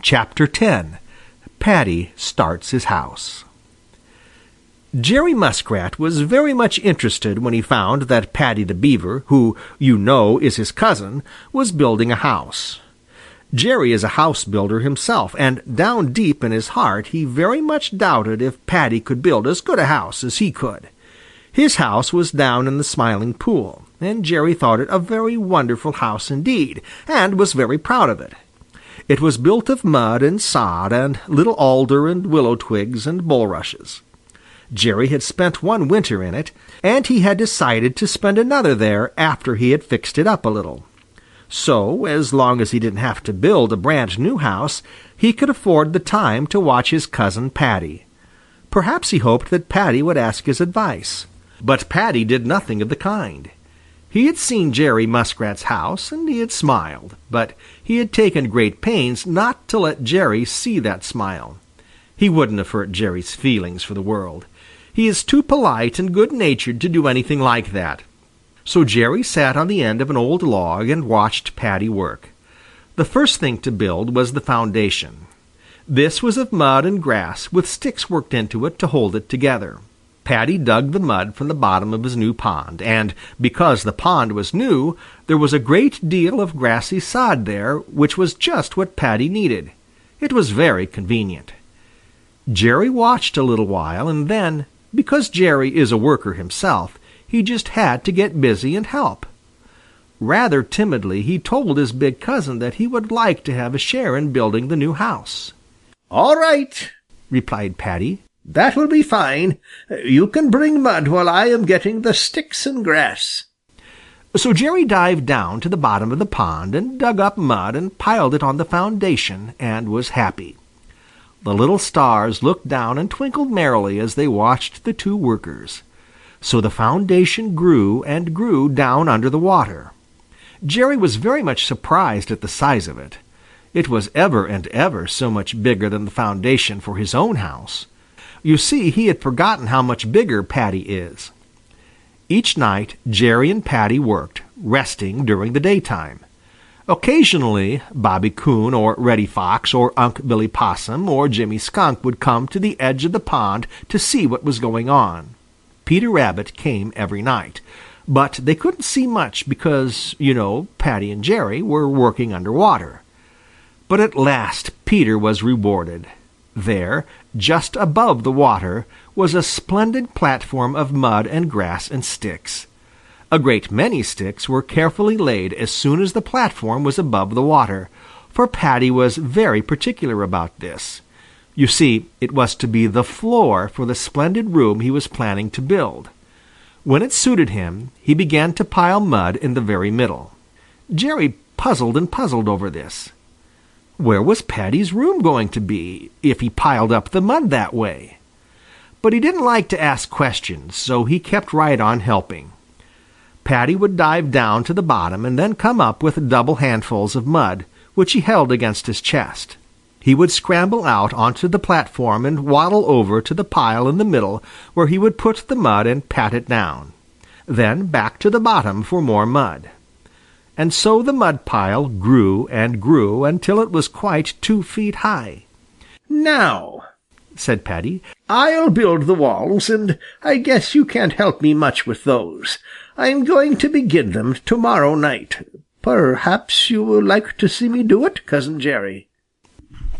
CHAPTER X Paddy Starts His House Jerry Muskrat was very much interested when he found that Paddy the Beaver, who you know is his cousin, was building a house. Jerry is a house builder himself, and down deep in his heart he very much doubted if Paddy could build as good a house as he could. His house was down in the Smiling Pool, and Jerry thought it a very wonderful house indeed, and was very proud of it. It was built of mud and sod and little alder and willow twigs and bulrushes. Jerry had spent one winter in it, and he had decided to spend another there after he had fixed it up a little. So, as long as he didn't have to build a brand new house, he could afford the time to watch his cousin Paddy. Perhaps he hoped that Paddy would ask his advice. But Paddy did nothing of the kind. He had seen Jerry Muskrat's house, and he had smiled, but he had taken great pains not to let Jerry see that smile. He wouldn't have hurt Jerry's feelings for the world. He is too polite and good-natured to do anything like that. So Jerry sat on the end of an old log and watched Paddy work. The first thing to build was the foundation. This was of mud and grass with sticks worked into it to hold it together. Paddy dug the mud from the bottom of his new pond, and because the pond was new, there was a great deal of grassy sod there, which was just what Paddy needed. It was very convenient. Jerry watched a little while, and then because Jerry is a worker himself, he just had to get busy and help. Rather timidly he told his big cousin that he would like to have a share in building the new house. "All right," replied Paddy. "That will be fine. You can bring mud while I am getting the sticks and grass." So Jerry dived down to the bottom of the pond and dug up mud and piled it on the foundation and was happy. The little stars looked down and twinkled merrily as they watched the two workers. So the foundation grew and grew down under the water. Jerry was very much surprised at the size of it. It was ever and ever so much bigger than the foundation for his own house. You see, he had forgotten how much bigger Paddy is. Each night Jerry and Paddy worked, resting during the daytime. Occasionally Bobby Coon or Reddy Fox or Unc' Billy Possum or Jimmy Skunk would come to the edge of the pond to see what was going on. Peter Rabbit came every night, but they couldn't see much because, you know, Paddy and Jerry were working under water. But at last Peter was rewarded. There, just above the water, was a splendid platform of mud and grass and sticks. A great many sticks were carefully laid as soon as the platform was above the water, for Paddy was very particular about this. You see, it was to be the floor for the splendid room he was planning to build. When it suited him, he began to pile mud in the very middle. Jerry puzzled and puzzled over this. Where was Paddy's room going to be, if he piled up the mud that way? But he didn't like to ask questions, so he kept right on helping. Paddy would dive down to the bottom and then come up with double handfuls of mud, which he held against his chest. He would scramble out onto the platform and waddle over to the pile in the middle where he would put the mud and pat it down. Then back to the bottom for more mud. And so the mud pile grew and grew until it was quite two feet high. "Now," said Paddy, "I'll build the walls, and I guess you can't help me much with those. I'm going to begin them to-morrow night. Perhaps you will like to see me do it, Cousin Jerry."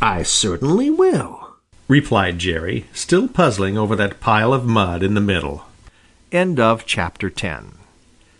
"I certainly will," replied Jerry, still puzzling over that pile of mud in the middle. End of chapter 10